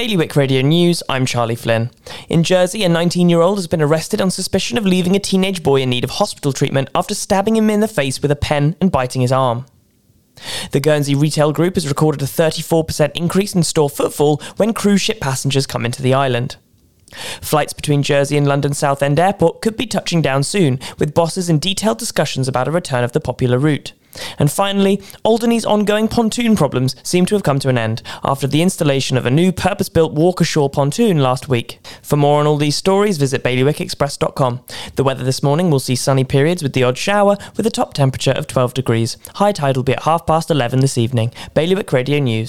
Bailiwick Radio News, I'm Charlie Flynn. In Jersey, a 19 year old has been arrested on suspicion of leaving a teenage boy in need of hospital treatment after stabbing him in the face with a pen and biting his arm. The Guernsey Retail Group has recorded a 34% increase in store footfall when cruise ship passengers come into the island. Flights between Jersey and London Southend Airport could be touching down soon, with bosses in detailed discussions about a return of the popular route. And finally, Alderney's ongoing pontoon problems seem to have come to an end after the installation of a new purpose built walk ashore pontoon last week. For more on all these stories, visit bailiwickexpress.com. The weather this morning will see sunny periods with the odd shower, with a top temperature of 12 degrees. High tide will be at half past 11 this evening. Bailiwick Radio News.